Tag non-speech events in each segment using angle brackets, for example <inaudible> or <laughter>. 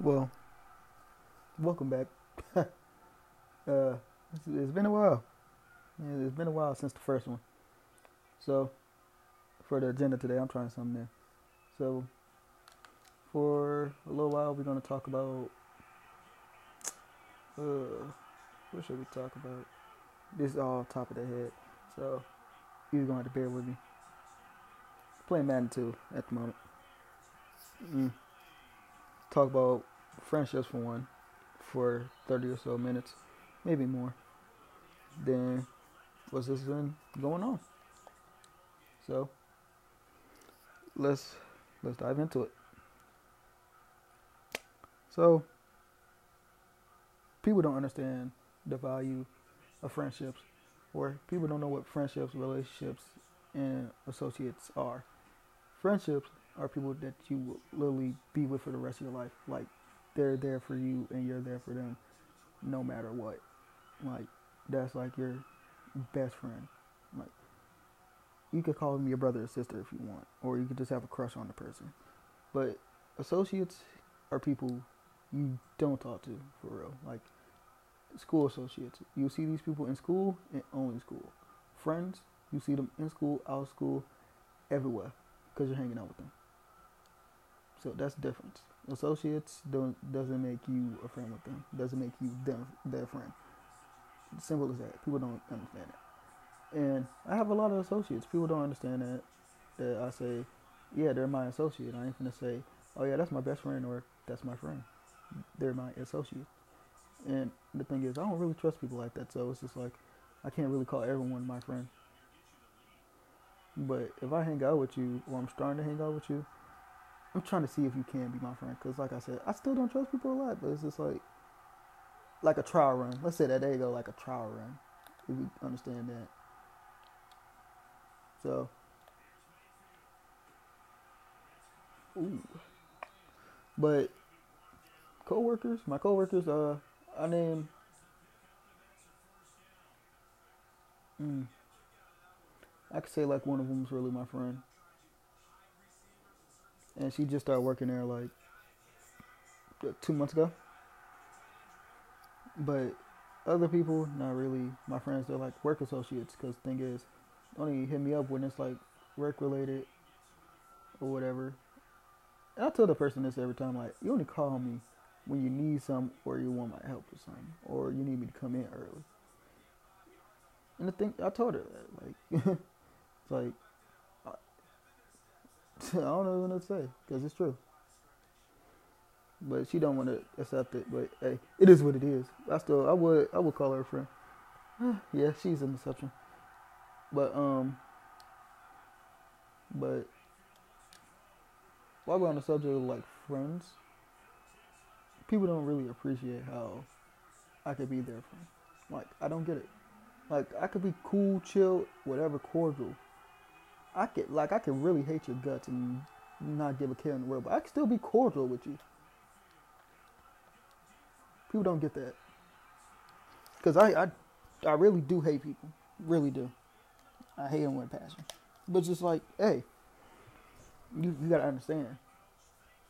Well, welcome back. <laughs> uh, it's, it's been a while. It's been a while since the first one. So, for the agenda today, I'm trying something new. So, for a little while, we're going to talk about. Uh, what should we talk about? This is all top of the head. So, you're going to have to bear with me. Playing Madden 2 at the moment. Mm. Talk about friendships for one, for 30 or so minutes, maybe more. Then, what's this been going on? So, let's let's dive into it. So, people don't understand the value of friendships, or people don't know what friendships, relationships, and associates are. Friendships are people that you will literally be with for the rest of your life. Like they're there for you and you're there for them no matter what. Like that's like your best friend. Like you could call them your brother or sister if you want, or you could just have a crush on the person. But associates are people you don't talk to for real. Like school associates, you see these people in school and only school. Friends, you see them in school, out of school, everywhere, because you're hanging out with them. So that's different. Associates don't doesn't make you a friend with them. Doesn't make you them their friend. Simple as that. People don't understand that. And I have a lot of associates. People don't understand that. That I say, yeah, they're my associate. I ain't gonna say, oh yeah, that's my best friend or that's my friend. They're my associate. And the thing is, I don't really trust people like that. So it's just like, I can't really call everyone my friend. But if I hang out with you, or I'm starting to hang out with you, I'm trying to see if you can be my friend. Cause like I said, I still don't trust people a lot, but it's just like like a trial run. Let's say that there you go, like a trial run. If you understand that. So Ooh. But co-workers, my co-workers, uh, I name. Mm, I could say like one of them is really my friend and she just started working there like two months ago. But other people, not really. My friends, they're like work associates. Cause thing is, only hit me up when it's like work related or whatever. And I tell the person this every time, like you only call me when you need some or you want my help with something or you need me to come in early. And the thing, I told her that, like, <laughs> it's like <laughs> I don't know what to say because it's true. But she don't want to accept it. But hey, it is what it is. I still, I would, I would call her a friend. <sighs> yeah, she's an exception. But um, but while we're on the subject of like friends, people don't really appreciate how I could be their friend. Like I don't get it. Like I could be cool, chill, whatever, cordial I could like I could really hate your guts and not give a care in the world, but I can still be cordial with you. People don't get that because I, I I really do hate people, really do. I hate them with passion, but just like hey, you you gotta understand.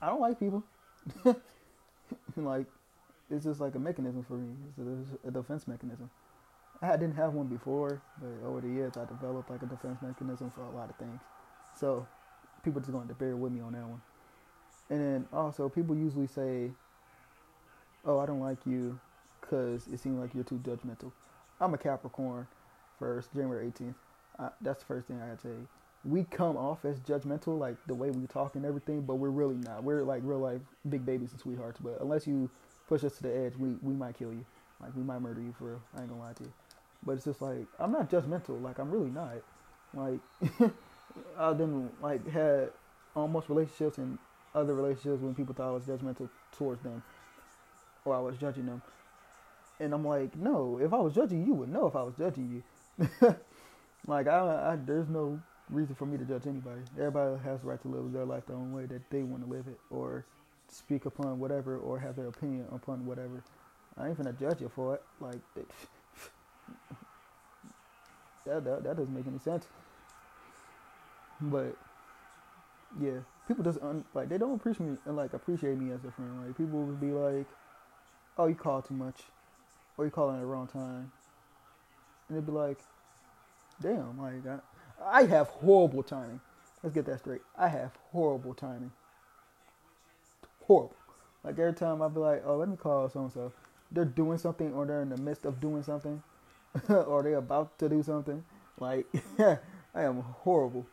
I don't like people. <laughs> like it's just like a mechanism for me. It's a defense mechanism. I didn't have one before, but over the years I developed like a defense mechanism for a lot of things. So people just going to bear with me on that one. And then also people usually say, "Oh, I don't like you because it seems like you're too judgmental." I'm a Capricorn, first January 18th. Uh, that's the first thing I gotta say. We come off as judgmental, like the way we talk and everything, but we're really not. We're like real life big babies and sweethearts. But unless you push us to the edge, we, we might kill you. Like we might murder you for real. I ain't gonna lie to you. But it's just like I'm not judgmental. Like I'm really not. Like <laughs> I've been like had almost relationships and other relationships when people thought I was judgmental towards them or I was judging them. And I'm like, no, if I was judging you, would know if I was judging you. <laughs> like I, I, there's no reason for me to judge anybody. Everybody has the right to live their life their own way that they want to live it, or speak upon whatever, or have their opinion upon whatever. I ain't gonna judge you for it. Like <laughs> that, that that doesn't make any sense. But yeah, people just un, like they don't appreciate me and like appreciate me as a friend. Like people would be like, "Oh, you call too much," or "You calling at the wrong time," and they'd be like, "Damn, like I, I have horrible timing." Let's get that straight. I have horrible timing. Horrible. Like every time I'd be like, "Oh, let me call so and so." They're doing something, or they're in the midst of doing something, <laughs> or they're about to do something. Like, <laughs> I am horrible.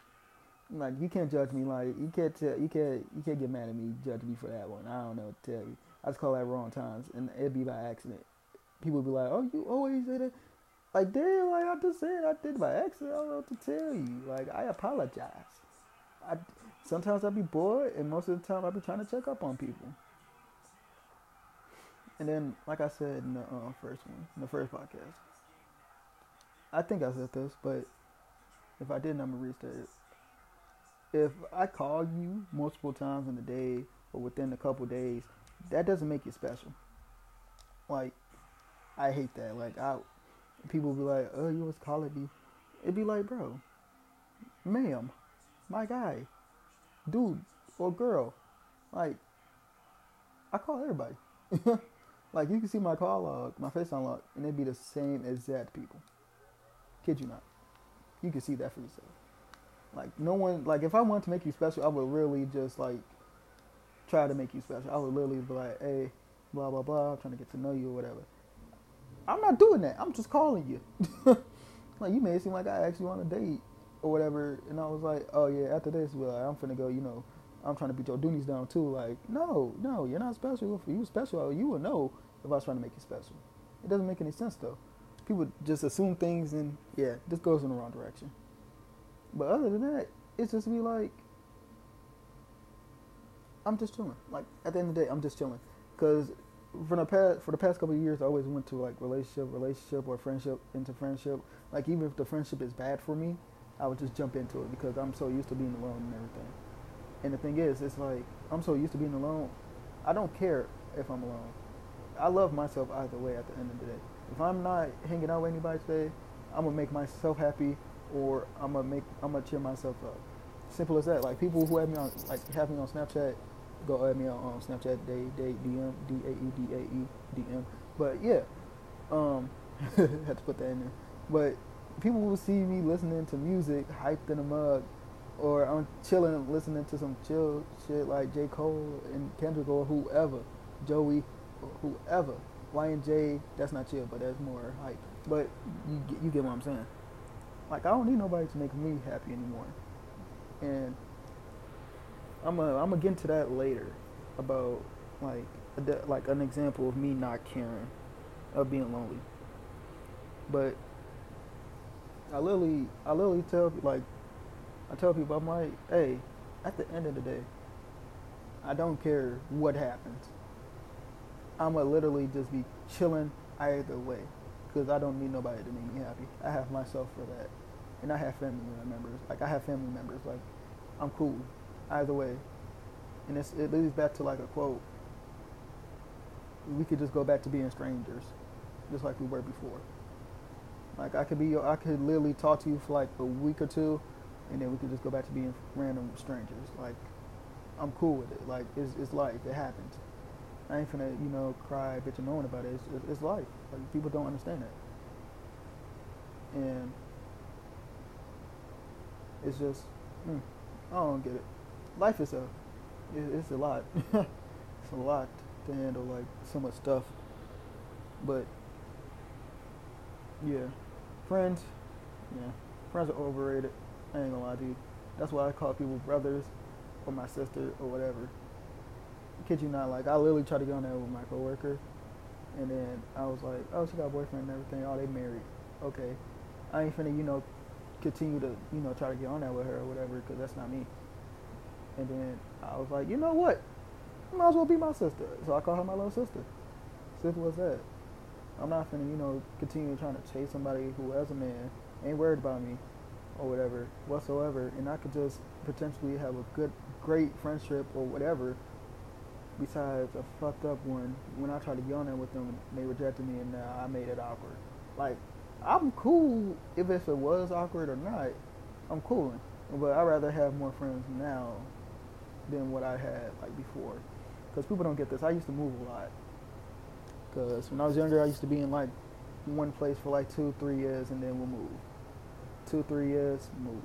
Like you can't judge me. Like you can't tell. You can't. You can't get mad at me. Judge me for that one. I don't know what to tell you. I just call that wrong times, and it'd be by accident. People be like, "Oh, you always say that." Like, damn, like I just said, I did by accident. I don't know what to tell you. Like, I apologize. I sometimes I be bored, and most of the time I be trying to check up on people. And then, like I said in the uh, first one, in the first podcast, I think I said this, but if I didn't, I'm gonna restate it if I call you multiple times in the day or within a couple days, that doesn't make you special. Like, I hate that. Like, I people be like, "Oh, you was calling me." It'd be like, bro, ma'am, my guy, dude or girl, like, I call everybody. <laughs> like, you can see my call log, my FaceTime log, and it'd be the same exact people. Kid you not. You can see that for yourself. Like no one like if I wanted to make you special, I would really just like try to make you special. I would literally be like, hey, blah blah blah, I'm trying to get to know you or whatever. I'm not doing that. I'm just calling you. <laughs> like you it seem like I asked you on a date or whatever, and I was like, oh yeah, after this, well, I'm finna go. You know, I'm trying to beat your doonies down too. Like, no, no, you're not special. If you special, you would know if I was trying to make you special. It doesn't make any sense though. People just assume things, and yeah, this goes in the wrong direction. But other than that, it's just be like, I'm just chilling. Like at the end of the day, I'm just chilling. Cause for the past for the past couple of years, I always went to like relationship, relationship, or friendship into friendship. Like even if the friendship is bad for me, I would just jump into it because I'm so used to being alone and everything. And the thing is, it's like I'm so used to being alone. I don't care if I'm alone. I love myself either way. At the end of the day, if I'm not hanging out with anybody today, I'm gonna make myself happy or I'm gonna make I'm gonna cheer myself up. Simple as that. Like people who have me on like have me on Snapchat, go add me on Snapchat. They they DM D A E D A E D M. But yeah, um, <laughs> had to put that in there. But people will see me listening to music, hyped in a mug, or I'm chilling listening to some chill shit like J Cole and Kendrick or whoever, Joey, or whoever. Y&J, that's not chill, but that's more hype. But you you get what I'm saying. Like I don't need nobody to make me happy anymore. And I'm a, I'm gonna get into that later about like a, like an example of me not caring of being lonely. But I literally I literally tell like I tell people I'm like, hey, at the end of the day, I don't care what happens. I'ma literally just be chilling either way because I don't need nobody to make me happy. I have myself for that and I have family members. Like I have family members. Like I'm cool either way. And it leads back to like a quote. We could just go back to being strangers, just like we were before. Like I could be, I could literally talk to you for like a week or two, and then we could just go back to being random strangers. Like I'm cool with it. Like it's, it's life. It happens. I ain't finna, you know, cry, bitch, and moan about it. It's, it's life. Like people don't understand that. And it's just, mm, I don't get it. Life is a, it's a lot. <laughs> it's a lot to handle, like so much stuff. But yeah, friends, yeah, friends are overrated. I ain't gonna lie to you. That's why I call people brothers or my sister or whatever. Kid you not, like I literally tried to get on there with my coworker, and then I was like, oh, she got a boyfriend and everything. Oh, they married. Okay, I ain't finna, you know, continue to, you know, try to get on that with her or whatever, because that's not me. And then I was like, you know what? You might as well be my sister. So I call her my little sister. Simple as that. I'm not finna, you know, continue trying to chase somebody who as a man, ain't worried about me, or whatever, whatsoever, and I could just potentially have a good, great friendship or whatever, besides a fucked up one. When I tried to get on there with them, they rejected me, and now I made it awkward. Like, I'm cool if, if it was awkward or not. I'm cool. But I'd rather have more friends now than what I had like before. Because people don't get this. I used to move a lot. Because when I was younger, I used to be in like one place for like two, three years, and then we'll move. Two, three years, move.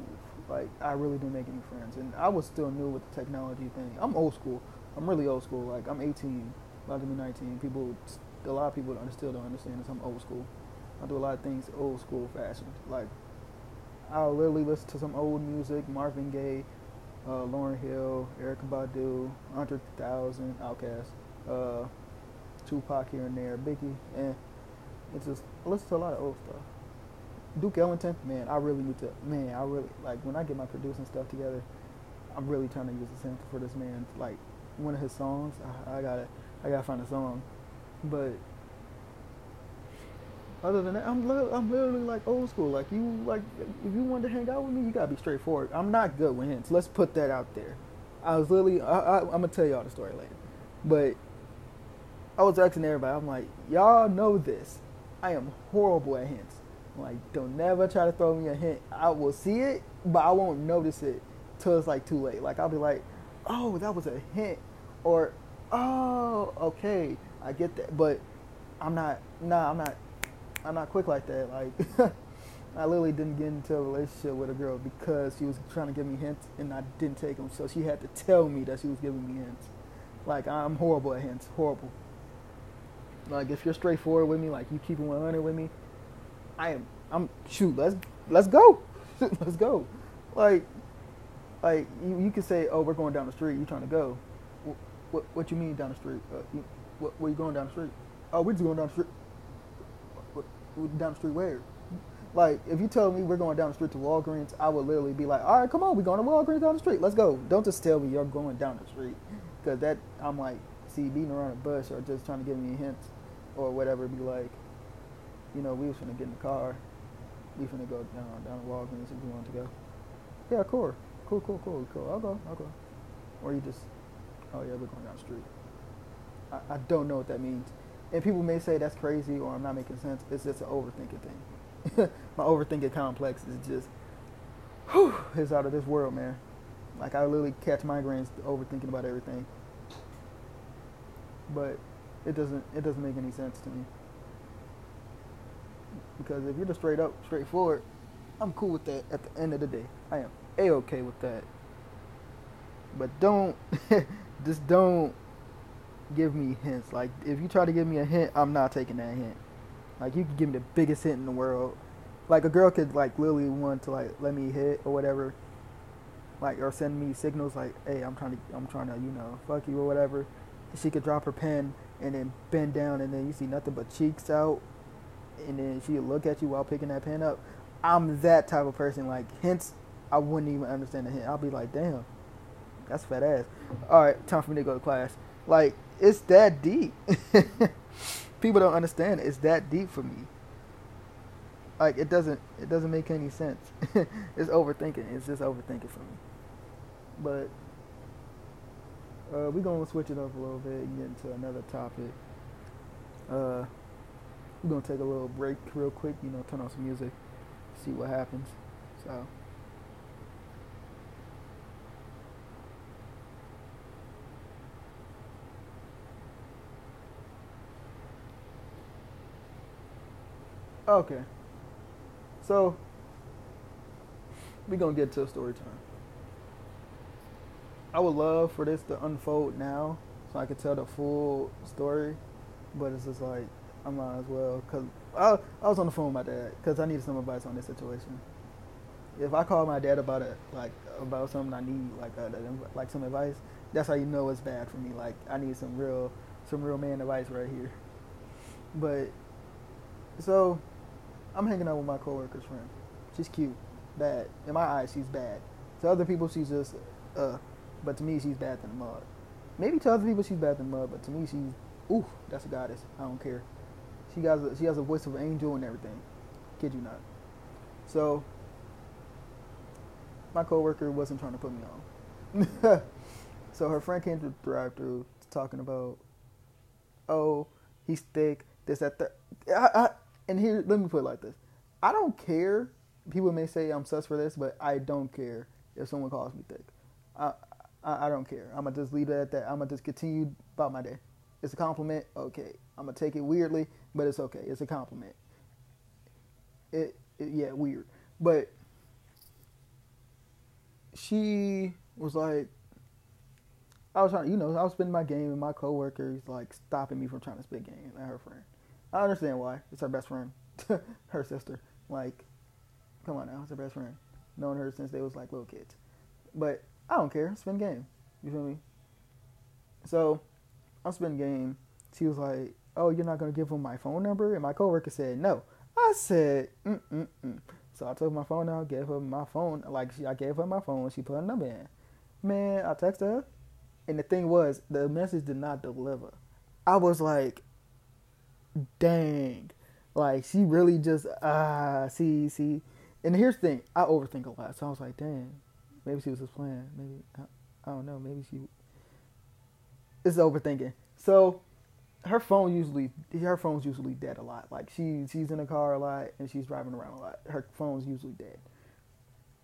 Like I really didn't make any friends, and I was still new with the technology thing. I'm old school. I'm really old school. Like I'm 18, about to be 19. People, a lot of people still don't understand this. I'm old school. I do a lot of things old school fashion. Like I'll literally listen to some old music, Marvin Gaye, uh, Lauryn Hill, Erykah Badu, Andre 3000, Outkast, uh, Tupac here and there, Biggie, and it's just I listen to a lot of old stuff. Duke Ellington, man, I really need to, man, I really like when I get my producing stuff together. I'm really trying to use the sample for this man. Like one of his songs, I, I gotta, I gotta find a song, but other than that, I'm li- I'm literally like old school. Like you like if you want to hang out with me, you gotta be straightforward. I'm not good with hints. Let's put that out there. I was literally I, I'm gonna tell y'all the story later, but I was asking everybody. I'm like, y'all know this. I am horrible at hints. Like, don't never try to throw me a hint. I will see it, but I won't notice it till it's like too late. Like I'll be like, oh, that was a hint, or oh, okay, I get that. But I'm not. Nah, I'm not I'm not quick like that. Like, <laughs> I literally didn't get into a relationship with a girl because she was trying to give me hints and I didn't take them. So she had to tell me that she was giving me hints. Like, I'm horrible at hints. Horrible. Like, if you're straightforward with me, like you keep it 100 with me, I am. I'm shoot. Let's let's go. <laughs> let's go. Like, like you, you can say, oh, we're going down the street. You trying to go? What what, what you mean down the street? Uh, you, what where you going down the street? Oh, we're just going down the street down the street where? Like, if you tell me we're going down the street to Walgreens, I would literally be like, all right, come on, we're going to Walgreens down the street. Let's go. Don't just tell me you're going down the street. Because that, I'm like, see, beating around a bush or just trying to give me hints or whatever, be like, you know, we was to get in the car. We finna go down, down to Walgreens if you want to go. Yeah, cool. Cool, cool, cool, cool. I'll go, I'll go. Or you just, oh yeah, we're going down the street. I, I don't know what that means and people may say that's crazy or I'm not making sense. It's just an overthinking thing. <laughs> My overthinking complex is just, whew, it's out of this world, man. Like I literally catch migraines overthinking about everything. But it doesn't it doesn't make any sense to me. Because if you're just straight up, straightforward, I'm cool with that at the end of the day. I am a okay with that. But don't <laughs> just don't give me hints. Like if you try to give me a hint, I'm not taking that hint. Like you can give me the biggest hint in the world. Like a girl could like literally want to like let me hit or whatever. Like or send me signals like, hey, I'm trying to I'm trying to, you know, fuck you or whatever. She could drop her pen and then bend down and then you see nothing but cheeks out and then she would look at you while picking that pen up. I'm that type of person. Like hints I wouldn't even understand the hint. I'll be like, damn, that's fat ass. All right, time for me to go to class. Like it's that deep. <laughs> People don't understand. It's that deep for me. Like it doesn't it doesn't make any sense. <laughs> it's overthinking. It's just overthinking for me. But uh, we're gonna switch it up a little bit and get into another topic. Uh, we're gonna take a little break real quick. You know, turn on some music, see what happens. So. Okay. So we're gonna get to story time. I would love for this to unfold now so I could tell the full story, but it's just like I might as well because I, I was on the phone with my dad because I needed some advice on this situation. If I call my dad about it, like about something I need, like uh, like some advice, that's how you know it's bad for me. Like I need some real some real man advice right here. But so I'm hanging out with my coworker's friend. She's cute, bad. In my eyes, she's bad. To other people, she's just, uh, but to me, she's bad than mud. Maybe to other people, she's bad than mud, but to me, she's, ooh, that's a goddess. I don't care. She got, a, she has a voice of an angel and everything. Kid you not. So, my coworker wasn't trying to put me on. <laughs> so her friend came to the drive-through talking about, oh, he's thick. This that that. I, I, and here, let me put it like this: I don't care. People may say I'm sus for this, but I don't care if someone calls me thick. I I, I don't care. I'm gonna just leave it at that. I'm gonna just continue about my day. It's a compliment. Okay. I'm gonna take it weirdly, but it's okay. It's a compliment. It, it yeah, weird. But she was like, I was trying, you know, I was spending my game, and my coworkers like stopping me from trying to spit game at her friend. I understand why. It's her best friend, <laughs> her sister. Like, come on now, it's her best friend. Known her since they was like little kids. But I don't care. Spend game. You feel me? So I'm spending game. She was like, "Oh, you're not gonna give him my phone number?" And my coworker said, "No." I said, mm mm mm. So I took my phone out, gave her my phone. Like she, I gave her my phone. She put a number in. Man, I texted her, and the thing was, the message did not deliver. I was like, dang, like she really just ah see see. And here's the thing, I overthink a lot, so I was like, dang, maybe she was just playing. Maybe I, I don't know. Maybe she. It's overthinking. So her phone usually her phone's usually dead a lot. Like she she's in the car a lot and she's driving around a lot. Her phone's usually dead.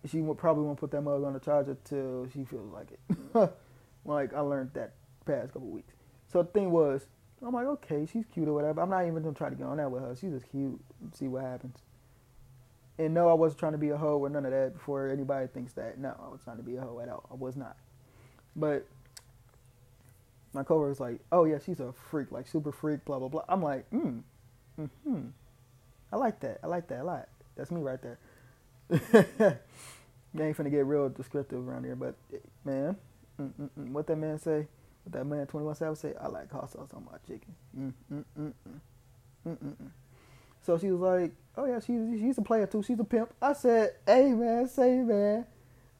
She would probably won't put that mug on the charger till she feels like it. <laughs> like I learned that past couple weeks. So the thing was, I'm like, okay, she's cute or whatever. I'm not even gonna try to get on that with her. She's just cute. See what happens. And no, I wasn't trying to be a hoe or none of that. Before anybody thinks that, no, I was trying to be a hoe at all. I was not. But my coworker was like, "Oh yeah, she's a freak, like super freak, blah blah blah." I'm like, "Hmm, hmm, I like that. I like that a lot. That's me right there." <laughs> they ain't finna get real descriptive around here, but man, mm-mm-mm. what that man say? That man Twenty One Savage say? I like hot sauce on my chicken. Mm-mm-mm. Mm-mm-mm. So she was like, "Oh yeah, she's she's a player too. She's a pimp." I said, "Hey man, say man,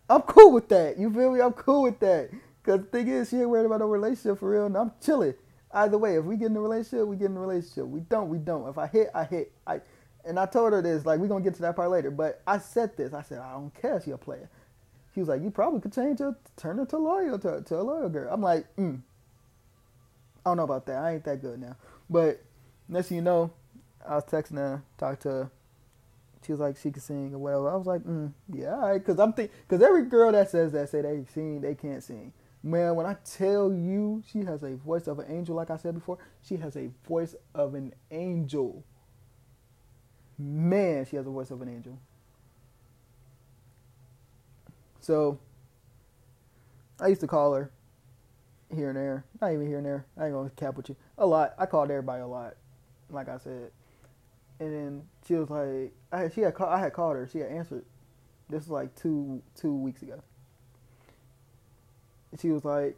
I'm cool with that. You feel me? I'm cool with that." Cause the thing is, she ain't worried about no relationship for real, and I'm chilling. Either way, if we get in a relationship, we get in a relationship. We don't, we don't. If I hit, I hit. I and I told her this, like we're gonna get to that part later. But I said this. I said I don't care if she a player. She was like, you probably could change her, turn her to loyal to, to a loyal girl. I'm like, mm. I don't know about that. I ain't that good now. But next thing you know, I was texting her, talked to her. She was like, she could sing or whatever. I was like, mm, yeah, all right. Cause I'm think, cause every girl that says that say they sing, they can't sing. Man, when I tell you she has a voice of an angel, like I said before, she has a voice of an angel. Man, she has a voice of an angel. So, I used to call her here and there. Not even here and there. I ain't gonna cap with you. A lot. I called everybody a lot, like I said. And then she was like, I she had call, I had called her. She had answered. This was like two two weeks ago she was like,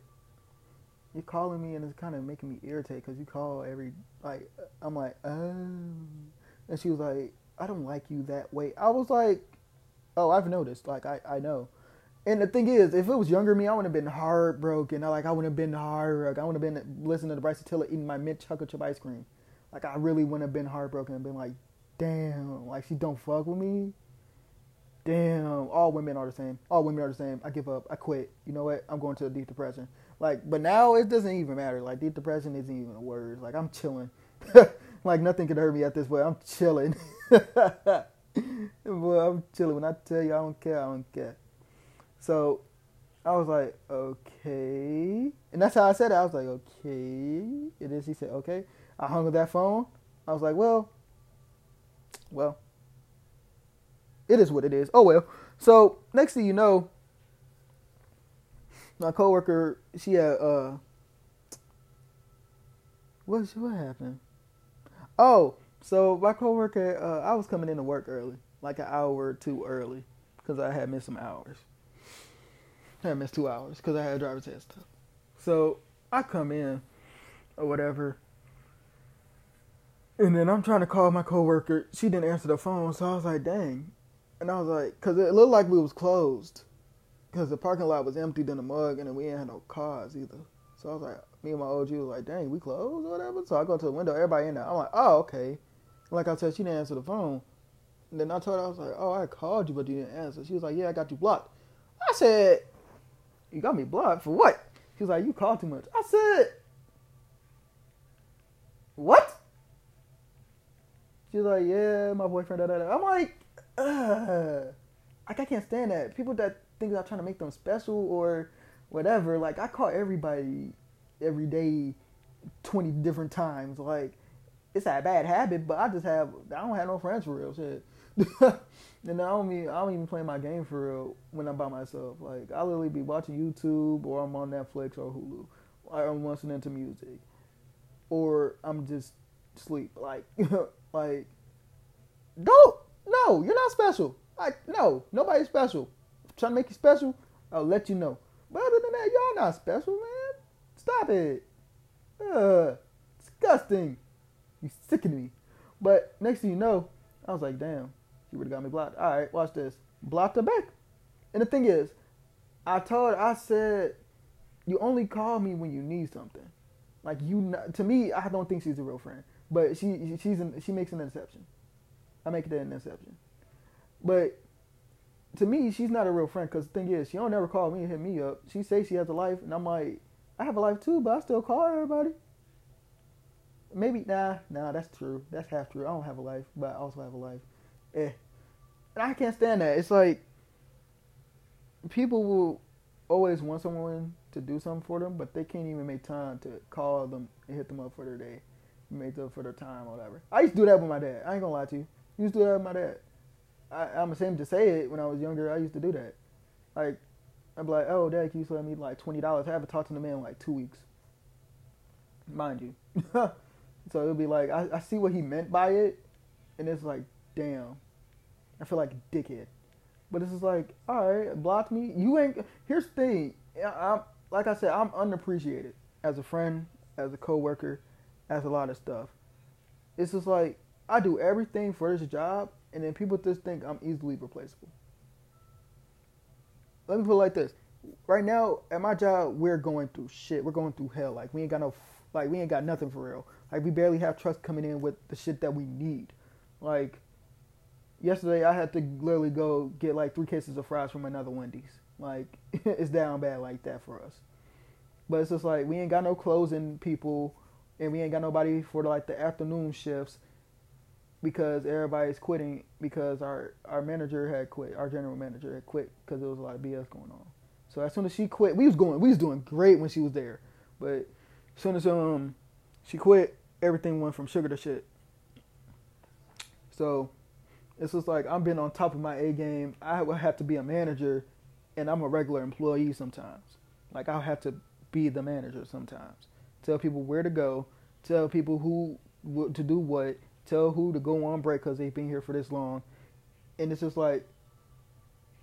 "You're calling me, and it's kind of making me irritate because you call every like." I'm like, "Oh," and she was like, "I don't like you that way." I was like, "Oh, I've noticed. Like, I I know." And the thing is, if it was younger me, I would have been heartbroken. I like I would have been heartbroken. I would have been listening to Bryson Tiller eating my mint chocolate chip ice cream. Like I really wouldn't have been heartbroken and been like, damn, like she don't fuck with me damn, all women are the same. All women are the same. I give up. I quit. You know what? I'm going to a deep depression. Like, but now it doesn't even matter. Like, deep depression isn't even a word. Like, I'm chilling. <laughs> like, nothing can hurt me at this point. I'm chilling. <laughs> Boy, I'm chilling. When I tell you I don't care, I don't care. So, I was like, okay. And that's how I said it. I was like, okay. And then she said, okay. I hung up that phone. I was like, well, well, it is what it is. Oh well. So next thing you know, my coworker, she had uh, what what happened? Oh, so my coworker, uh, I was coming into work early, like an hour or two early, because I had missed some hours. I missed two hours because I had a driver's test. So I come in, or whatever, and then I'm trying to call my coworker. She didn't answer the phone, so I was like, "Dang, and I was like, because it looked like we was closed, because the parking lot was emptied in the mug, and then we ain't had no cars either. So I was like, me and my OG was like, dang, we closed or whatever. So I go to the window, everybody in there. I'm like, oh, okay. Like I said, she didn't answer the phone. And then I told her, I was like, oh, I called you, but you didn't answer. She was like, yeah, I got you blocked. I said, you got me blocked for what? She was like, you called too much. I said, what? She was like, yeah, my boyfriend. Da, da, da. I'm like, uh, like I can't stand that. People that think I'm trying to make them special or whatever. Like I call everybody every day, twenty different times. Like it's a bad habit, but I just have I don't have no friends for real shit. <laughs> and I don't mean I don't even play my game for real when I'm by myself. Like I literally be watching YouTube or I'm on Netflix or Hulu. Or I'm listening to music. Or I'm just sleep. Like <laughs> like don't no, you're not special. Like no, nobody's special. I'm trying to make you special, I'll let you know. But other than that, y'all not special, man. Stop it. Uh, disgusting. You sickening me. But next thing you know, I was like, damn, she would have got me blocked. All right, watch this. Blocked her back. And the thing is, I told, her, I said, you only call me when you need something. Like you, to me, I don't think she's a real friend. But she, she's an, she makes an exception. I make that an exception. But to me, she's not a real friend because the thing is, she don't ever call me and hit me up. She says she has a life, and I'm like, I have a life too, but I still call everybody. Maybe nah, nah, that's true. That's half true. I don't have a life, but I also have a life. Eh. And I can't stand that. It's like people will always want someone to do something for them, but they can't even make time to call them and hit them up for their day, make up for their time or whatever. I used to do that with my dad. I ain't gonna lie to you. I used to do that with my dad. I, I'm ashamed to say it. When I was younger, I used to do that. Like, I'd be like, "Oh, Dad, can you send me like twenty dollars?" I haven't talked to the man in like two weeks, mind you. <laughs> so it'll be like, I, I see what he meant by it, and it's like, damn, I feel like a dickhead. But this is like, all right, block me. You ain't. Here's the thing. I'm like I said, I'm unappreciated as a friend, as a coworker, as a lot of stuff. It's just like I do everything for this job, and then people just think I'm easily replaceable. Let me put it like this: right now at my job, we're going through shit. We're going through hell. Like we ain't got no, like we ain't got nothing for real. Like we barely have trust coming in with the shit that we need. Like yesterday, I had to literally go get like three cases of fries from another Wendy's. Like <laughs> it's down bad like that for us. But it's just like we ain't got no closing people, and we ain't got nobody for like the afternoon shifts because everybody's quitting because our our manager had quit. Our general manager had quit because there was a lot of BS going on. So as soon as she quit, we was going, we was doing great when she was there. But as soon as um she quit, everything went from sugar to shit. So it's just like I'm being on top of my A game. I would have to be a manager, and I'm a regular employee sometimes. Like I'll have to be the manager sometimes. Tell people where to go. Tell people who to do what tell who to go on break because they've been here for this long, and it's just like,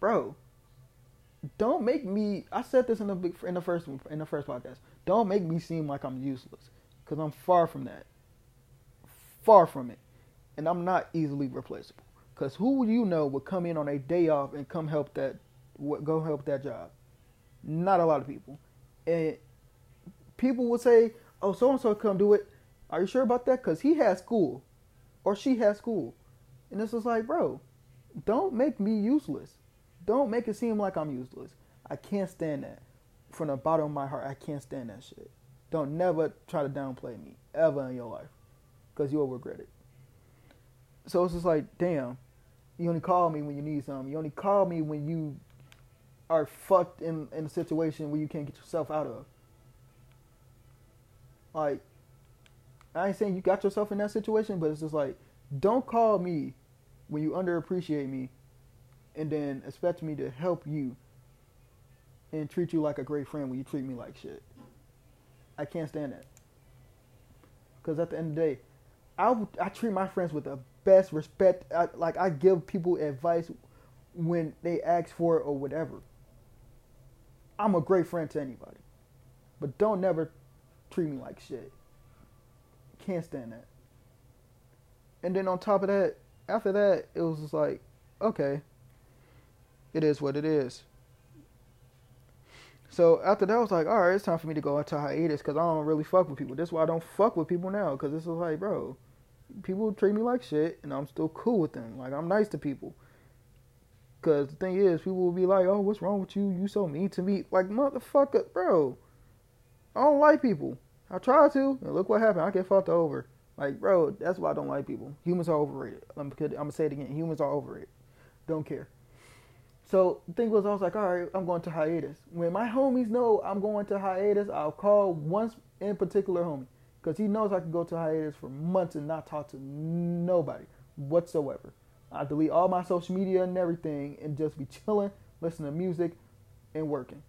bro, don't make me. I said this in the in the first in the first podcast. Don't make me seem like I'm useless because I'm far from that. Far from it, and I'm not easily replaceable. Because who you know would come in on a day off and come help that, go help that job? Not a lot of people, and people would say, "Oh, so and so come do it." Are you sure about that? Because he has school or she has school. And this just like, bro, don't make me useless. Don't make it seem like I'm useless. I can't stand that. From the bottom of my heart, I can't stand that shit. Don't never try to downplay me ever in your life because you'll regret it. So it's just like, damn, you only call me when you need something. You only call me when you are fucked in, in a situation where you can't get yourself out of. Like, I ain't saying you got yourself in that situation, but it's just like, don't call me when you underappreciate me and then expect me to help you and treat you like a great friend when you treat me like shit. I can't stand that. Because at the end of the day, I, I treat my friends with the best respect. I, like, I give people advice when they ask for it or whatever. I'm a great friend to anybody. But don't never treat me like shit. Can't stand that. And then on top of that, after that, it was just like, okay, it is what it is. So after that, I was like, all right, it's time for me to go into hiatus because I don't really fuck with people. That's why I don't fuck with people now because this is like, bro, people treat me like shit and I'm still cool with them. Like, I'm nice to people. Because the thing is, people will be like, oh, what's wrong with you? You so mean to me. Like, motherfucker, bro. I don't like people. I try to, and look what happened. I get fucked over. Like, bro, that's why I don't like people. Humans are overrated. I'm, I'm gonna say it again. Humans are overrated. Don't care. So the thing was, I was like, all right, I'm going to hiatus. When my homies know I'm going to hiatus, I'll call one in particular homie because he knows I can go to hiatus for months and not talk to nobody whatsoever. I delete all my social media and everything and just be chilling, listening to music, and working.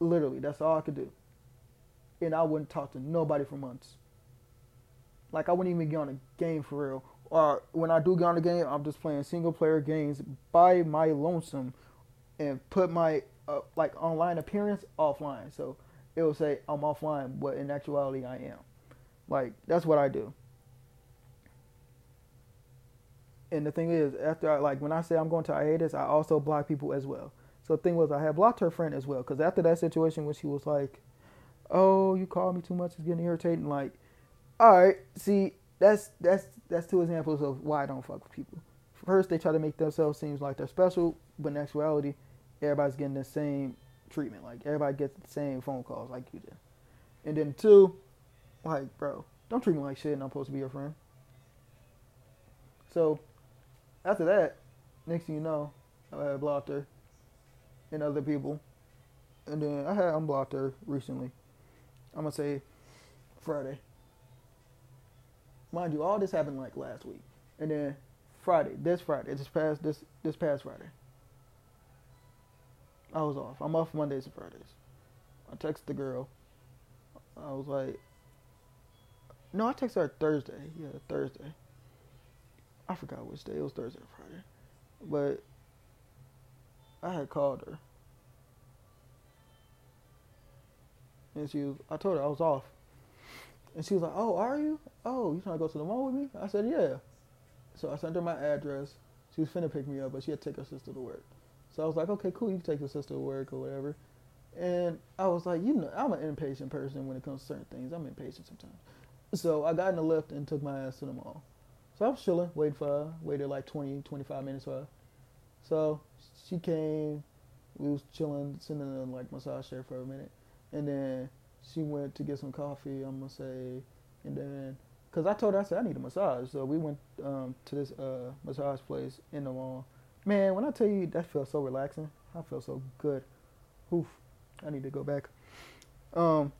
Literally, that's all I could do. And I wouldn't talk to nobody for months. Like I wouldn't even get on a game for real. Or when I do get on a game, I'm just playing single player games by my lonesome, and put my uh, like online appearance offline. So it will say I'm offline, but in actuality I am. Like that's what I do. And the thing is, after I, like when I say I'm going to hiatus, I also block people as well. So the thing was, I had blocked her friend as well because after that situation when she was like, "Oh, you called me too much, it's getting irritating." Like, all right, see, that's that's that's two examples of why I don't fuck with people. First, they try to make themselves seem like they're special, but in actuality, everybody's getting the same treatment. Like everybody gets the same phone calls like you did. And then two, like, bro, don't treat me like shit and I'm supposed to be your friend. So after that, next thing you know, I had blocked her and other people. And then I had unblocked her recently. I'm gonna say Friday. Mind you, all this happened like last week. And then Friday, this Friday, this past this this past Friday. I was off. I'm off Mondays and Fridays. I texted the girl. I was like, no, I texted her Thursday. Yeah, Thursday. I forgot which day. It was Thursday or Friday. But I had called her. And she was, I told her I was off. And she was like, oh, are you? Oh, you trying to go to the mall with me? I said, yeah. So I sent her my address. She was finna pick me up, but she had to take her sister to work. So I was like, okay, cool, you can take your sister to work or whatever. And I was like, you know, I'm an impatient person when it comes to certain things. I'm impatient sometimes. So I got in the Lyft and took my ass to the mall. So I was chilling, waiting for her, waited like 20, 25 minutes for her. So she came, we was chilling, sitting in like massage chair for a minute. And then she went to get some coffee, I'm gonna say, and then, cause I told her, I said, I need a massage. So we went um, to this uh, massage place in the mall Man, when I tell you that felt so relaxing, I felt so good. Oof, I need to go back. Um,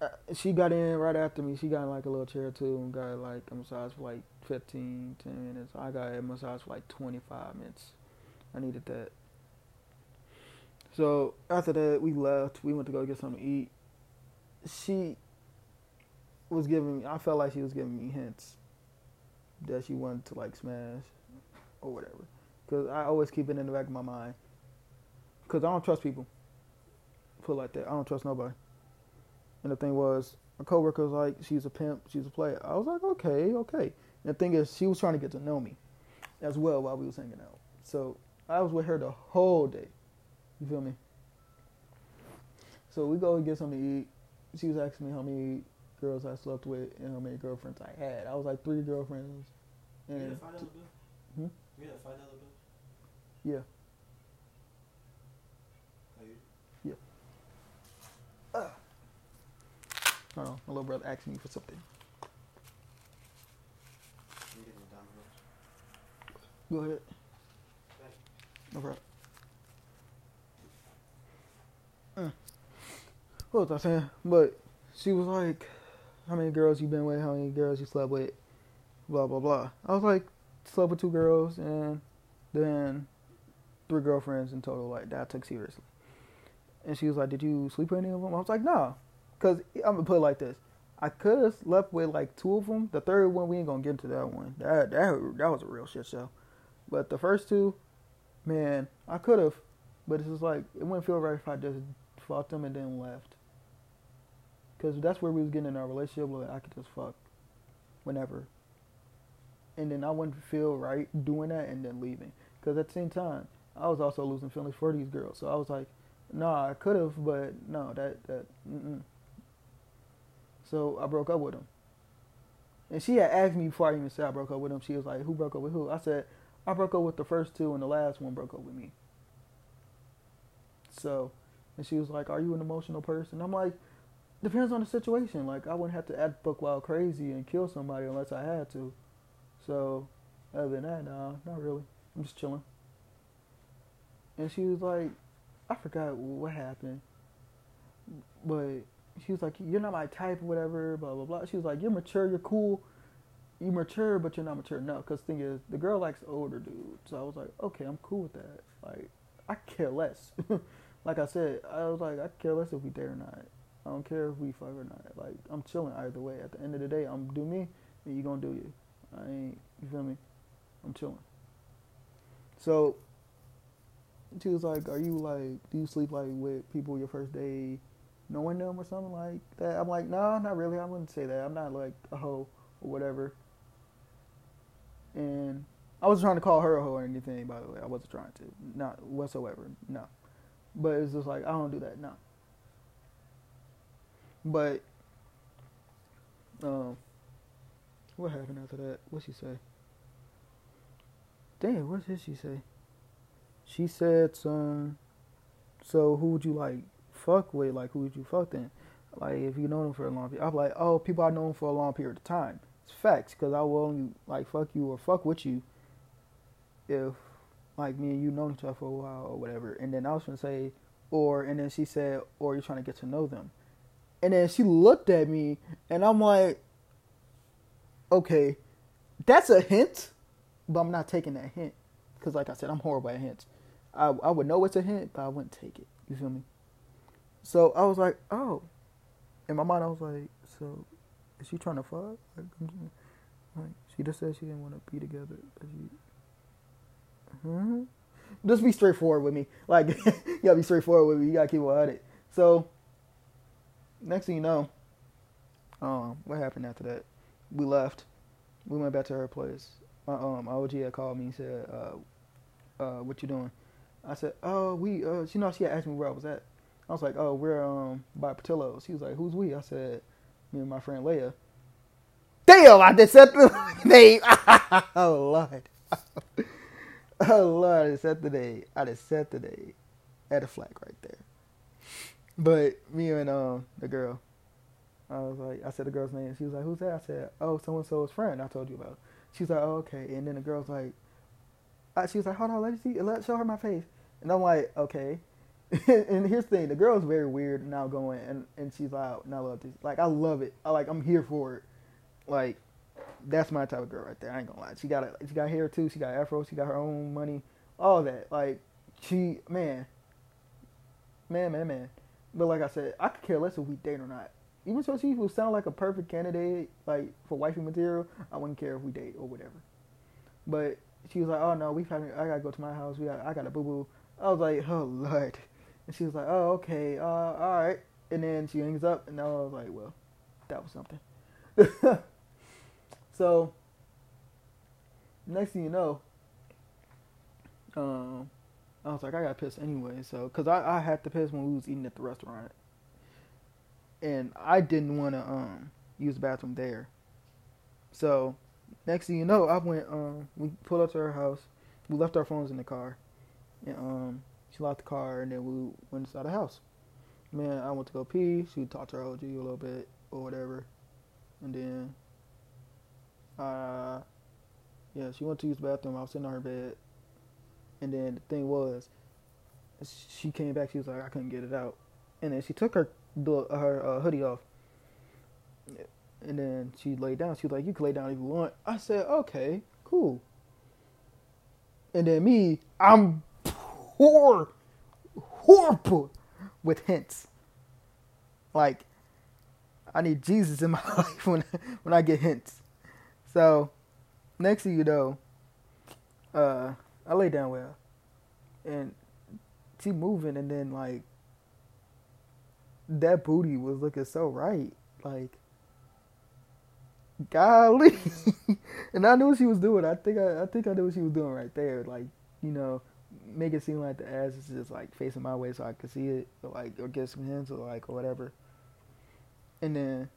Uh, she got in right after me. She got in like a little chair too and got like a massage for like 15, 10 minutes. I got a massage for like 25 minutes. I needed that. So after that, we left. We went to go get something to eat. She was giving me, I felt like she was giving me hints that she wanted to like smash or whatever. Because I always keep it in the back of my mind. Because I don't trust people. Put like that. I don't trust nobody. And the thing was, my coworker was like, she's a pimp, she's a player. I was like, okay, okay. And the thing is, she was trying to get to know me as well while we was hanging out. So I was with her the whole day. You feel me? So we go and get something to eat. She was asking me how many girls I slept with and how many girlfriends I had. I was like three girlfriends. And you five dollar bill? Hmm? You got five dollar bill? Yeah. Uh. On, my little brother asked me for something. Go ahead. No problem. Uh. What was I saying? But she was like, "How many girls you been with? How many girls you slept with? Blah blah blah." I was like, "Slept with two girls, and then three girlfriends in total, like that I took seriously. And she was like, "Did you sleep with any of them?" I was like, "No," because I'm gonna put it like this: I could have slept with like two of them. The third one, we ain't gonna get into that one. That that that was a real shit show. But the first two, man, I could have, but it's just like it wouldn't feel right if I just fucked them and then left. Cause that's where we was getting in our relationship. Like I could just fuck whenever, and then I wouldn't feel right doing that and then leaving. Cause at the same time, I was also losing feelings for these girls. So I was like, nah, I could have, but no, that that. Mm-mm. So I broke up with him. And she had asked me before I even said I broke up with him. She was like, "Who broke up with who?" I said, "I broke up with the first two, and the last one broke up with me." So, and she was like, "Are you an emotional person?" I'm like, "Depends on the situation. Like, I wouldn't have to act book wild crazy and kill somebody unless I had to." So, other than that, nah, not really. I'm just chilling. and she was like, I forgot what happened, but she was like, "You're not my type, whatever." Blah blah blah. She was like, "You're mature, you're cool, You're mature, but you're not mature enough." Because thing is, the girl likes older dudes. So I was like, "Okay, I'm cool with that. Like, I care less." <laughs> like I said, I was like, I care less if we date or not. I don't care if we fuck or not. Like, I'm chilling either way. At the end of the day, I'm do me, and you gonna do you. I ain't. You feel me? I'm chilling. So she was like, "Are you like, do you sleep like with people your first day, knowing them or something like that?" I'm like, "No, not really. I wouldn't say that. I'm not like a hoe or whatever." And I wasn't trying to call her a hoe or anything, by the way. I wasn't trying to, not whatsoever. No, but it's just like I don't do that. No. But, um, what happened after that? What she say? Damn, what did she say? She said some. So who would you like fuck with? Like who would you fuck then? Like if you know them for a long period, I'm like, oh, people I know them for a long period of time. It's facts because I will only like fuck you or fuck with you if like me and you know each other for a while or whatever. And then I was gonna say, or and then she said, or you're trying to get to know them. And then she looked at me and I'm like, okay, that's a hint, but I'm not taking that hint because, like I said, I'm horrible at hints. I I would know it's a hint, but I wouldn't take it. You feel me? So I was like, oh. In my mind, I was like, so is she trying to fuck? Like, like she just said she didn't want to be together. She, hmm? Just be straightforward with me. Like, <laughs> you gotta be straightforward with me. You gotta keep it it. So, next thing you know, um, what happened after that? We left. We went back to her place. My um, OG had called me and said, uh, uh, what you doing? I said, oh, we, uh, you know, she had asked me where I was at. I was like, oh, we're um by Portillo's. She was like, who's we? I said, me and my friend Leia. Damn, I just said the <laughs> name. <laughs> oh Lord. <laughs> oh Lord, I just said the name. I just said the name. Had a flag right there. But me and um the girl, I was like, I said the girl's name. She was like, who's that? I said, oh, so and so's friend. I told you about. She was like, oh, okay. And then the girl's like, uh, she was like, hold on, let me see, let show her my face. And I'm like, okay. <laughs> and here's the thing, the girl's very weird and outgoing, and and she's like, oh, and I love this. Like I love it. I like I'm here for it. Like that's my type of girl right there. I ain't gonna lie. She got a, she got hair too. She got afro. She got her own money. All that. Like she man, man, man, man. But like I said, I could care less if we date or not. Even so, she would sound like a perfect candidate, like for wifey material. I wouldn't care if we date or whatever. But she was like, "Oh no, we having. I gotta go to my house. We got. I got a boo boo." I was like, "Oh lord." And she was like, "Oh, okay, uh, all right." And then she hangs up, and now I was like, "Well, that was something." <laughs> so next thing you know, um, I was like, I got pissed anyway. So, cause I, I had to piss when we was eating at the restaurant, and I didn't want to um use the bathroom there. So next thing you know, I went um we pulled up to her house. We left our phones in the car, and um she locked the car, and then we went inside the house. Man, I went to go pee. She talked to her OG a little bit or whatever, and then, uh, yeah, she went to use the bathroom. I was sitting on her bed, and then the thing was, she came back. She was like, I couldn't get it out, and then she took her her uh, hoodie off, and then she laid down. She was like, "You can lay down if you want." I said, "Okay, cool." And then me, I'm poor, horrible with hints. Like, I need Jesus in <laughs> my life when when I get hints. So, next to you though, uh, I lay down well, and she moving, and then like that booty was looking so right, like golly. <laughs> and I knew what she was doing. I think I, I think I knew what she was doing right there. Like, you know, make it seem like the ass is just like facing my way so I could see it, or like or get some hints or like or whatever. And then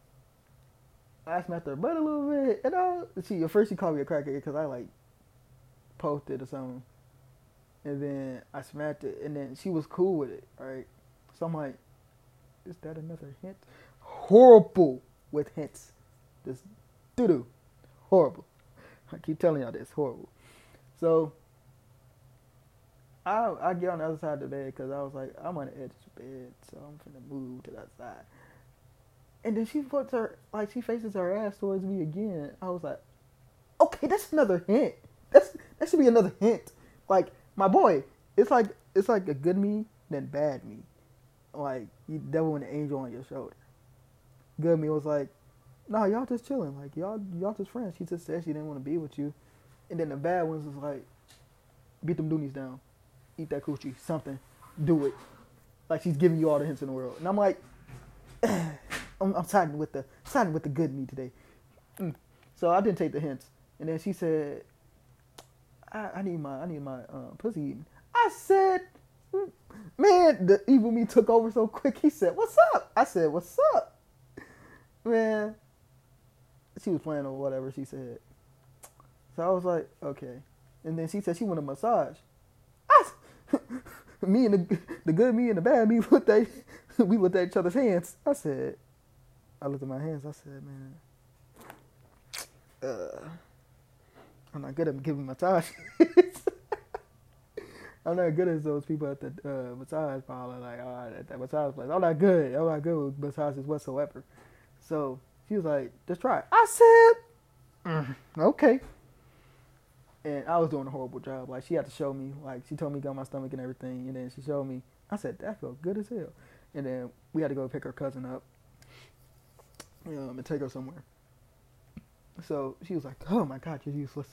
I smacked her butt a little bit, and I she at first she called me a crackhead because I like poked it or something, and then I smacked it, and then she was cool with it, right? So I'm like, is that another hint? Horrible with hints, just doo doo, horrible. I keep telling y'all this horrible. So I I get on the other side of the bed because I was like, I'm on the edge of the bed, so I'm finna move to that side. And then she puts her like she faces her ass towards me again. I was like, okay, that's another hint. That's that should be another hint. Like my boy, it's like it's like a good me then bad me. Like you devil and an angel on your shoulder. Good me was like, no, y'all just chilling. Like y'all y'all just friends. She just said she didn't want to be with you. And then the bad ones was like, beat them doonies down, eat that coochie, something, do it. Like she's giving you all the hints in the world, and I'm like, <clears throat> I'm, I'm siding with the siding with the good me today. Mm. So I didn't take the hints, and then she said, I, I need my I need my uh, pussy eaten. I said, "Mm, man, the evil me took over so quick. He said, "What's up?" I said, "What's up?" Man, she was playing or whatever she said. So I was like, okay. And then she said she wanted a massage. I, <laughs> me and the the good me and the bad me <laughs> looked at we looked at each other's hands. I said, I looked at my hands. I said, man, uh, I'm not good at giving massages. <laughs> I'm not good as those people at the uh, massage parlor, like uh, at that massage place. I'm not good. I'm not good with massages whatsoever. So she was like, just try it. I said, mm, okay. And I was doing a horrible job. Like she had to show me. Like she told me go my stomach and everything, and then she showed me. I said that felt good as hell. And then we had to go pick her cousin up um, and take her somewhere. So she was like, "Oh my God, you're useless.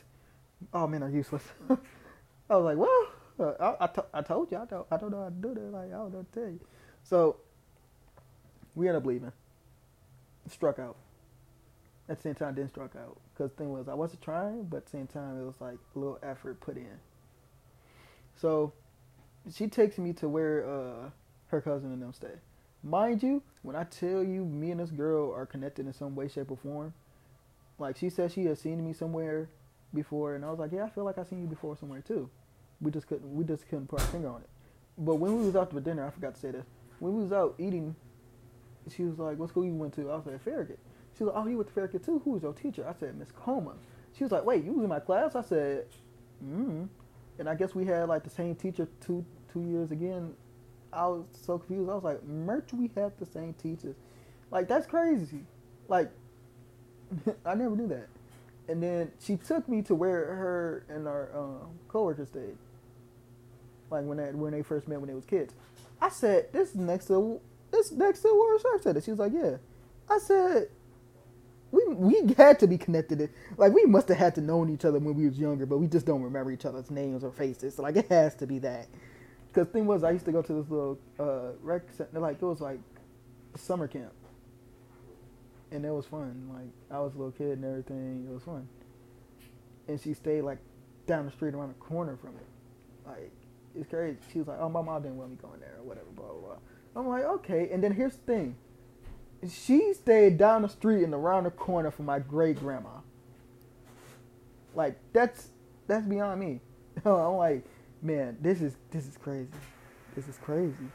All men are useless." <laughs> I was like, "Well, uh, I, I, to- I told you. I don't, I don't know how to do that. Like, I don't know what to tell you." So we ended up leaving. Struck out. At the same time, didn't struck out because the thing was I wasn't trying, but at the same time it was like a little effort put in. So she takes me to where uh, her cousin and them stay. Mind you, when I tell you me and this girl are connected in some way, shape, or form, like she said she had seen me somewhere before, and I was like, yeah, I feel like I seen you before somewhere too. We just couldn't, we just couldn't put our finger on it. But when we was out for dinner, I forgot to say this. When we was out eating, she was like, "What school you went to?" I was like, "Farragut." She was like, "Oh, you went to Farragut too? Who was your teacher?" I said, "Miss Coma." She was like, "Wait, you was in my class?" I said, "Mm." And I guess we had like the same teacher two two years again. I was so confused. I was like, "Merch, we had the same teachers." Like that's crazy. Like <laughs> I never knew that. And then she took me to where her and our um, coworkers stayed. Like when they when they first met when they was kids. I said, "This is next to this next to where Sharp said it." She was like, "Yeah." I said, "We we had to be connected. Like we must have had to known each other when we was younger, but we just don't remember each other's names or faces. So like it has to be that." Because thing was, I used to go to this little uh, rec center. Like it was like summer camp, and it was fun. Like I was a little kid and everything. It was fun. And she stayed like down the street around the corner from it. Like it's crazy. She was like, "Oh, my mom didn't want me going there or whatever." Blah blah blah. I'm like, okay. And then here's the thing. She stayed down the street and around the corner from my great grandma. Like that's that's beyond me. <laughs> I'm like, man, this is this is crazy. This is crazy.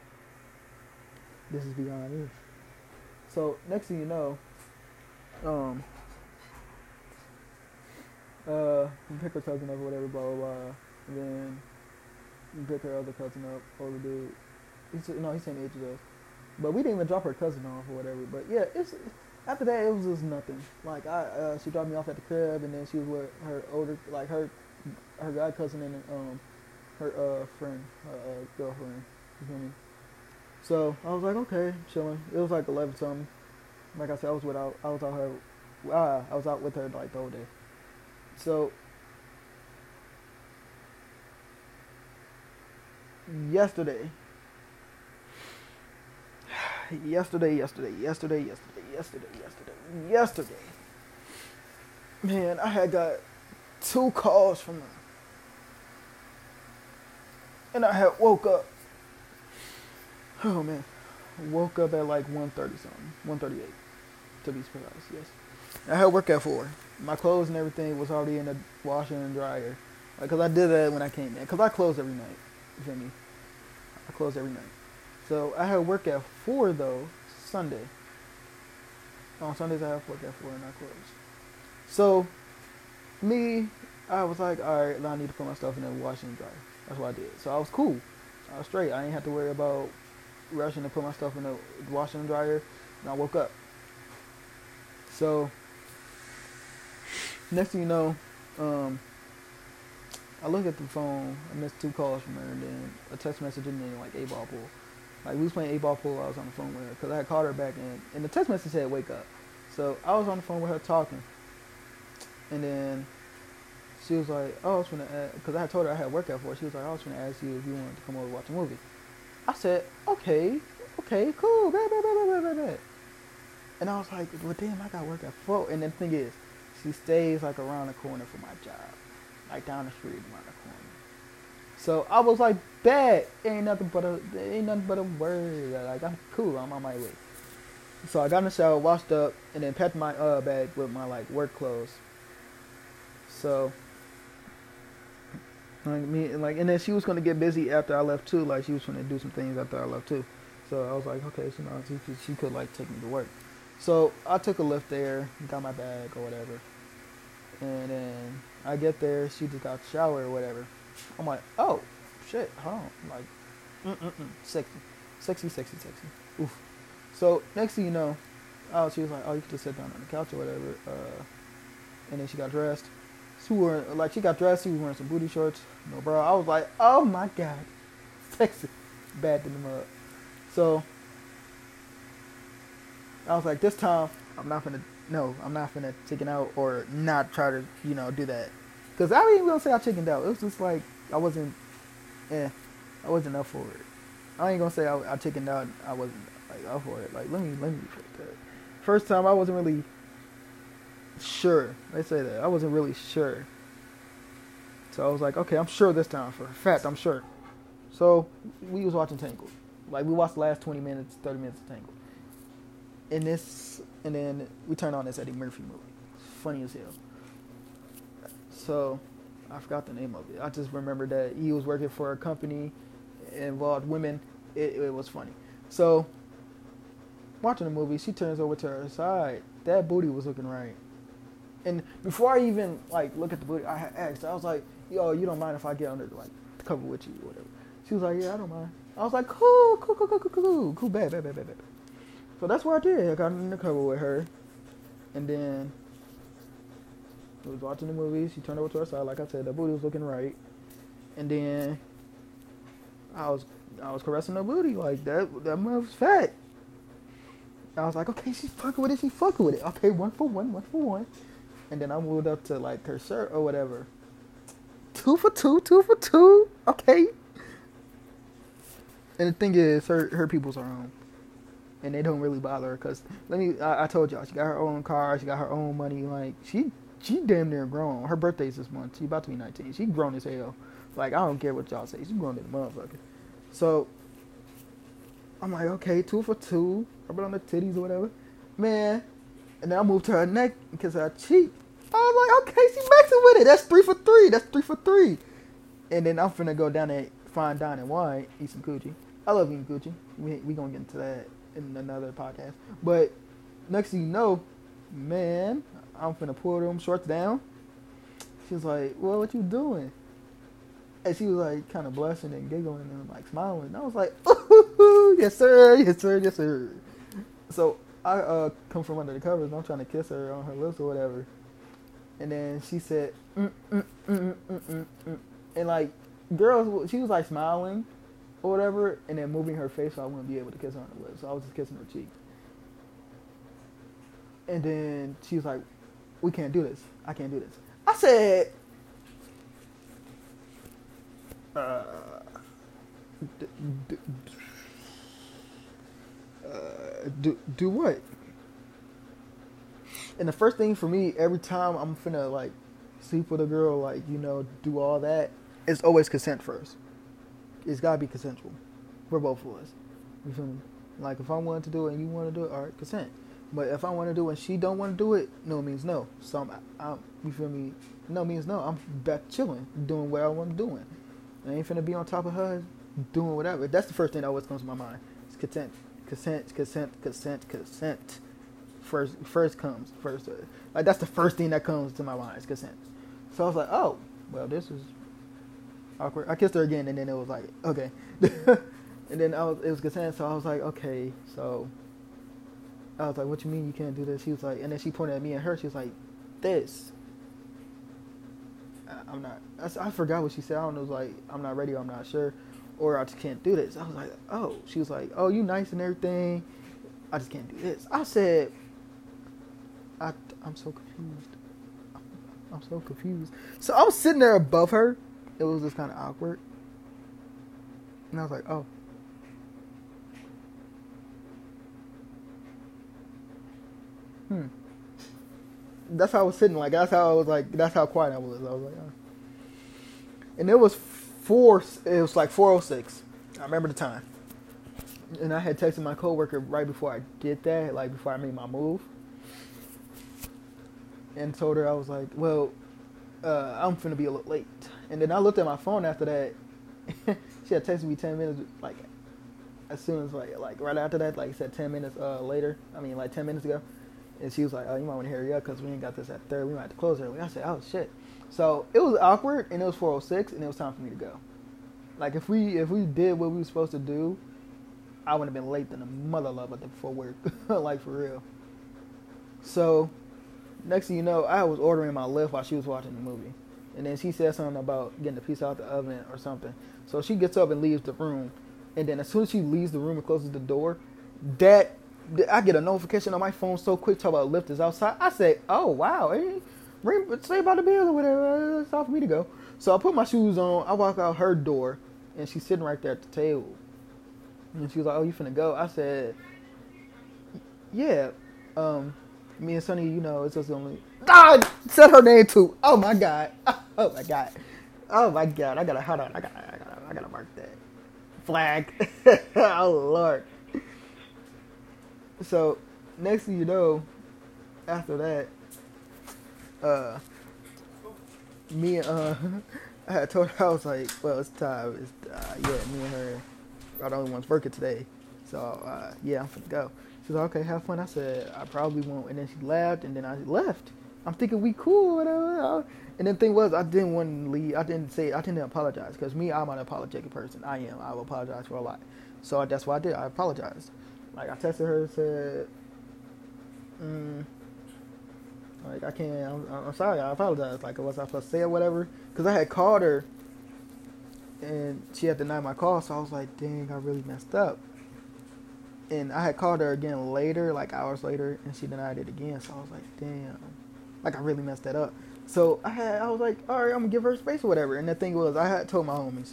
This is beyond me. So next thing you know, um, uh, pick her cousin up or whatever, blah blah blah, and then pick her other cousin up, older dude. He's no, he's same age as us, but we didn't even drop her cousin off or whatever. But yeah, it's after that it was just nothing. Like I, uh, she dropped me off at the crib, and then she was with her older, like her, her guy cousin and um, her uh friend, her uh, girlfriend. You feel me? So I was like, okay, chilling. It was like eleven something. Like I said, I was without, I was out her, uh, I was out with her like the whole day. So yesterday, yesterday, yesterday, yesterday, yesterday, yesterday, yesterday, yesterday. Man, I had got two calls from her. And I had woke up. Oh man. Woke up at like 1.30 something. 1.38 to be precise, yes. I had work at 4. My clothes and everything was already in the washer and dryer. Because I did that when I came in. Because I close every night. Me? I close every night. So I had work at 4 though, Sunday. On Sundays I have work at 4 and I close. So, me, I was like, alright, now I need to put my stuff in the washer and dryer. That's what I did. So I was cool. I was straight. I didn't have to worry about rushing to put my stuff in the washer and dryer. And I woke up. So next thing you know, um, I look at the phone. I missed two calls from her, and then a text message and then like a ball pool. Like we was playing eight ball pool. I was on the phone with her because I had called her back, and and the text message said wake up. So I was on the phone with her talking, and then she was like, "Oh, I was gonna," because I had told her I had work out for. She was like, "I was gonna ask you if you wanted to come over and watch a movie." I said, "Okay, okay, cool." Blah, blah, blah, blah, blah, blah. And I was like, "Well, damn, I got work at four. And then the thing is, she stays like around the corner from my job, like down the street around the corner. So I was like, "Bet ain't nothing but a ain't nothing but a word. Like I'm cool. I'm on my way." So I got in the shower, washed up, and then packed my uh bag with my like work clothes. So like me, like, and then she was gonna get busy after I left too. Like she was gonna do some things after I left too. So I was like, okay, so now she could, she could like take me to work. So I took a Lyft there, got my bag or whatever, and then I get there. She just got shower or whatever. I'm like, oh shit, hold on, like, mm mm mm, sexy, sexy, sexy, sexy. Oof. So next thing you know, oh, she was like, oh, you can just sit down on the couch or whatever. Uh, and then she got dressed. She wore like she got dressed. She was wearing some booty shorts, no bra. I was like, oh my god, <laughs> sexy, bad in the mud. So I was like, this time I'm not gonna no, I'm not gonna chicken out or not try to you know do that. Cause I ain't gonna say I chickened out. It was just like I wasn't, eh, I wasn't up for it. I ain't gonna say I, I chickened out. I wasn't like up for it. Like let me let me that. First time I wasn't really sure. Let's say that I wasn't really sure. So I was like, okay, I'm sure this time. For a fact, I'm sure. So we was watching Tangled. Like we watched the last 20 minutes, 30 minutes of Tangled. And this, and then we turned on this Eddie Murphy movie. Funny as hell. So I forgot the name of it. I just remember that he was working for a company involved women. It, it was funny. So watching the movie, she turns over to her side. That booty was looking right. And before I even like look at the booty, I asked. I was like, "Yo, you don't mind if I get under the like the cover with you or whatever?" She was like, "Yeah, I don't mind." I was like, "Cool, cool, cool, cool, cool, cool, cool, bad, bad, bad, bad, bad." So that's what I did. I got under the cover with her, and then I was watching the movie. She turned over to her side, like I said, the booty was looking right, and then I was I was caressing her booty like that. That mother was fat. I was like, okay, she's fucking with it. She's fucking with it. Okay, one for one, one for one and then I moved up to like her shirt or whatever. Two for two, two for two. Okay. And the thing is, her her people's are home, and they don't really bother her because let me. I, I, told y'all she got her own car, she got her own money. Like she she damn near grown. Her birthday's this month. She about to be nineteen. She grown as hell. Like I don't care what y'all say. She's grown as a motherfucker. So I'm like, okay, two for two. Rub on the titties or whatever. Man, and then I moved to her neck because her cheek. I was like, okay, she messing with it. That's three for three. That's three for three. And then I'm finna go down there, fine dining wine, eat some coochie. I love eating coochie. We we gonna get into that in another podcast. But next thing you know, man, I'm finna pull them shorts down. She was like, "Well, what you doing?" And she was like, kind of blushing and giggling and like smiling. And I was like, "Ooh, yes sir, yes sir, yes sir." So I uh, come from under the covers and I'm trying to kiss her on her lips or whatever and then she said, mm mm mm, mm, mm, mm, and like girls, she was like smiling or whatever, and then moving her face so I wouldn't be able to kiss her on the lips. So I was just kissing her cheek. And then she was like, "We can't do this. I can't do this." I said, uh, d- d- uh, do do what? And the first thing for me, every time I'm finna like sleep with a girl, like you know, do all that, it's always consent first. It's gotta be consensual for both of us. You feel me? Like if I wanted to do it and you want to do it, all right, consent. But if I want to do it and she don't want to do it, no means no. So I'm, I'm, you feel me? No means no. I'm back chilling, doing what I want doing. I ain't finna be on top of her, doing whatever. That's the first thing that always comes to my mind. It's consent, consent, consent, consent, consent first first comes first. Uh, like that's the first thing that comes to my mind is consent. So I was like, oh, well, this is awkward. I kissed her again, and then it was like, okay. <laughs> and then I was, it was consent, so I was like, okay. So I was like, what you mean you can't do this? She was like, and then she pointed at me and her. She was like, this. I- I'm not. I forgot what she said. I don't know. Like, I'm not ready. Or I'm not sure, or I just can't do this. I was like, oh. She was like, oh, you nice and everything. I just can't do this. I said, I, I'm so confused. I'm so confused. So I was sitting there above her. It was just kind of awkward. And I was like, oh. Hmm. That's how I was sitting. Like, that's how I was like, that's how quiet I was. I was like, oh. And it was four, it was like 406. I remember the time. And I had texted my coworker right before I did that, like before I made my move and told her I was like, well, uh, I'm finna be a little late. And then I looked at my phone after that. <laughs> she had texted me ten minutes, like as soon as like like right after that, like said ten minutes uh, later. I mean like ten minutes ago. And she was like, oh, you might want to hurry up because we ain't got this at third. We might have to close early. I said, oh shit. So it was awkward, and it was 406, and it was time for me to go. Like if we if we did what we were supposed to do, I would have been late than a mother lover before work, <laughs> like for real. So next thing you know, I was ordering my Lyft while she was watching the movie. And then she said something about getting the pizza out the oven or something. So she gets up and leaves the room. And then as soon as she leaves the room and closes the door, that I get a notification on my phone so quick talk about Lyft is outside. I say, oh wow, say about the bill or whatever. It's time for me to go. So I put my shoes on. I walk out her door, and she's sitting right there at the table. And she was like, "Oh, you finna go?" I said, "Yeah." Um, me and Sonny, you know, it's just only. Ah, said her name too. Oh my god. <laughs> Oh my god. Oh my god. I gotta hold on. I gotta. I gotta. I gotta mark that flag. <laughs> oh lord. So next thing you know, after that, uh, me and uh, <laughs> I had told her I was like, well, it's time. It's uh, yeah, me and her are the only ones working today. So uh, yeah, I'm finna go. She was like, okay, have fun. I said, I probably won't. And then she laughed, and then I left. I'm thinking we cool, whatever. And then the thing was, I didn't want to leave. I didn't say, I didn't apologize because me, I'm an apologetic person. I am. I will apologize for a lot. So that's what I did. I apologized. Like I texted her and said, mm, like I can't. I'm, I'm sorry. I apologize. Like was I supposed to say or whatever? Because I had called her, and she had denied my call. So I was like, dang, I really messed up and I had called her again later, like hours later, and she denied it again. So I was like, damn, like I really messed that up. So I had, I was like, all right, I'm gonna give her space or whatever. And the thing was, I had told my homies,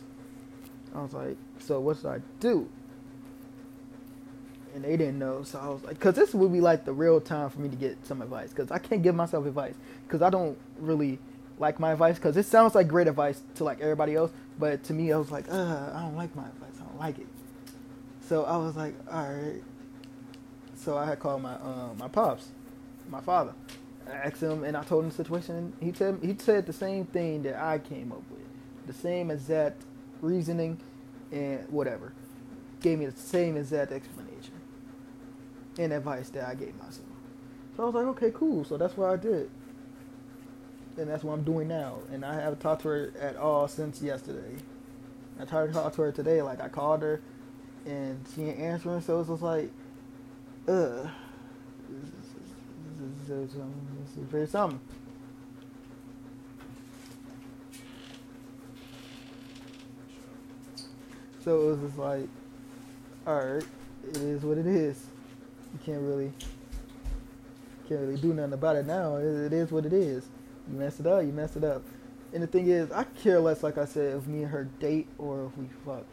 I was like, so what should I do? And they didn't know, so I was like, cause this would be like the real time for me to get some advice, cause I can't give myself advice, cause I don't really like my advice, cause it sounds like great advice to like everybody else, but to me, I was like, uh, I don't like my advice, I don't like it. So I was like, all right. So I had called my um, my pops, my father. I asked him, and I told him the situation. He said he said the same thing that I came up with, the same exact reasoning, and whatever. Gave me the same exact explanation and advice that I gave myself. So I was like, okay, cool. So that's what I did, and that's what I'm doing now. And I haven't talked to her at all since yesterday. I tried to talk to her today. Like I called her and she ain't answering. So it's just like, uh, this is, very something. So it was just like, all right, it is what it is. You can't really, can't really do nothing about it now. It, is what it is. You messed it up. You messed it up. And the thing is, I care less, like I said, if me and her date or if we fuck.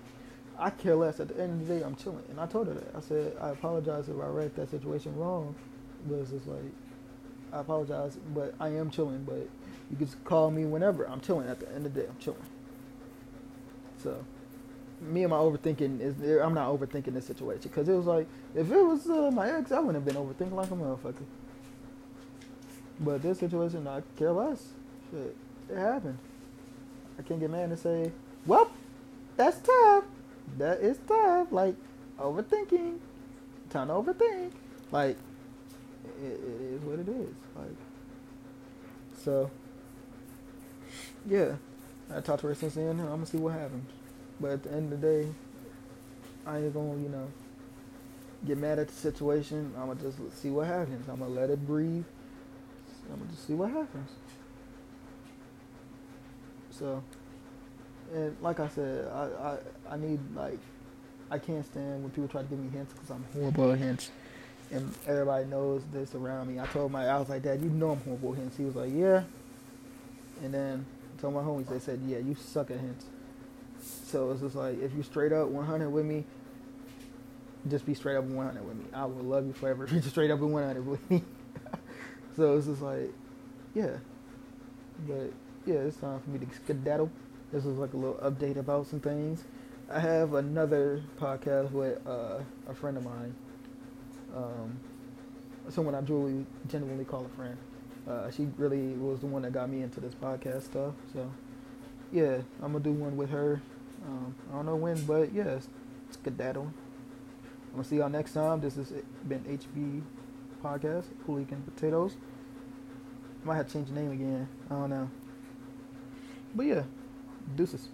I care less. At the end of the day, I'm chilling. And I told her that. I said, I apologize if I read that situation wrong. But it's just like, I apologize, but I am chilling. But you can just call me whenever. I'm chilling. At the end of the day, I'm chilling. So, me and my overthinking is I'm not overthinking this situation because it was like if it was uh, my ex, I wouldn't have been overthinking like a motherfucker. But this situation, I care less. Shit, it happened. I can't get mad and say, "Well, that's tough." that is tough. Like overthinking, time to overthink. Like it, it is what it is. Like so, yeah. I talked to her since then. I'm gonna see what happens. But at the end of the day, I ain't gonna, you know, get mad at the situation. I'm gonna just see what happens. I'm gonna let it breathe. I'm gonna just see what happens. So, and like I said, I I, I need like I can't stand when people try to give me hints because I'm horrible at hints, and everybody knows this around me. I told my I was like, Dad, you know I'm horrible at hints. He was like, Yeah, and then I told my homies, they said, Yeah, you suck at hints. So it's just like if you straight up 100 with me, just be straight up 100 with me. I will love you forever <laughs> if you're straight up 100 with me. <laughs> so it's just like, yeah. But yeah, it's time for me to skedaddle. This was like a little update about some things. I have another podcast with uh, a friend of mine, um, someone I truly, genuinely call a friend. Uh, she really was the one that got me into this podcast stuff. So yeah, I'm gonna do one with her. Um, I don't know when, but yeah, it's, it's skedaddle. I'm gonna see y'all next time. This has been HB Podcast, Hooligan Potatoes. Might have to change the name again. I don't know. But yeah, deuces.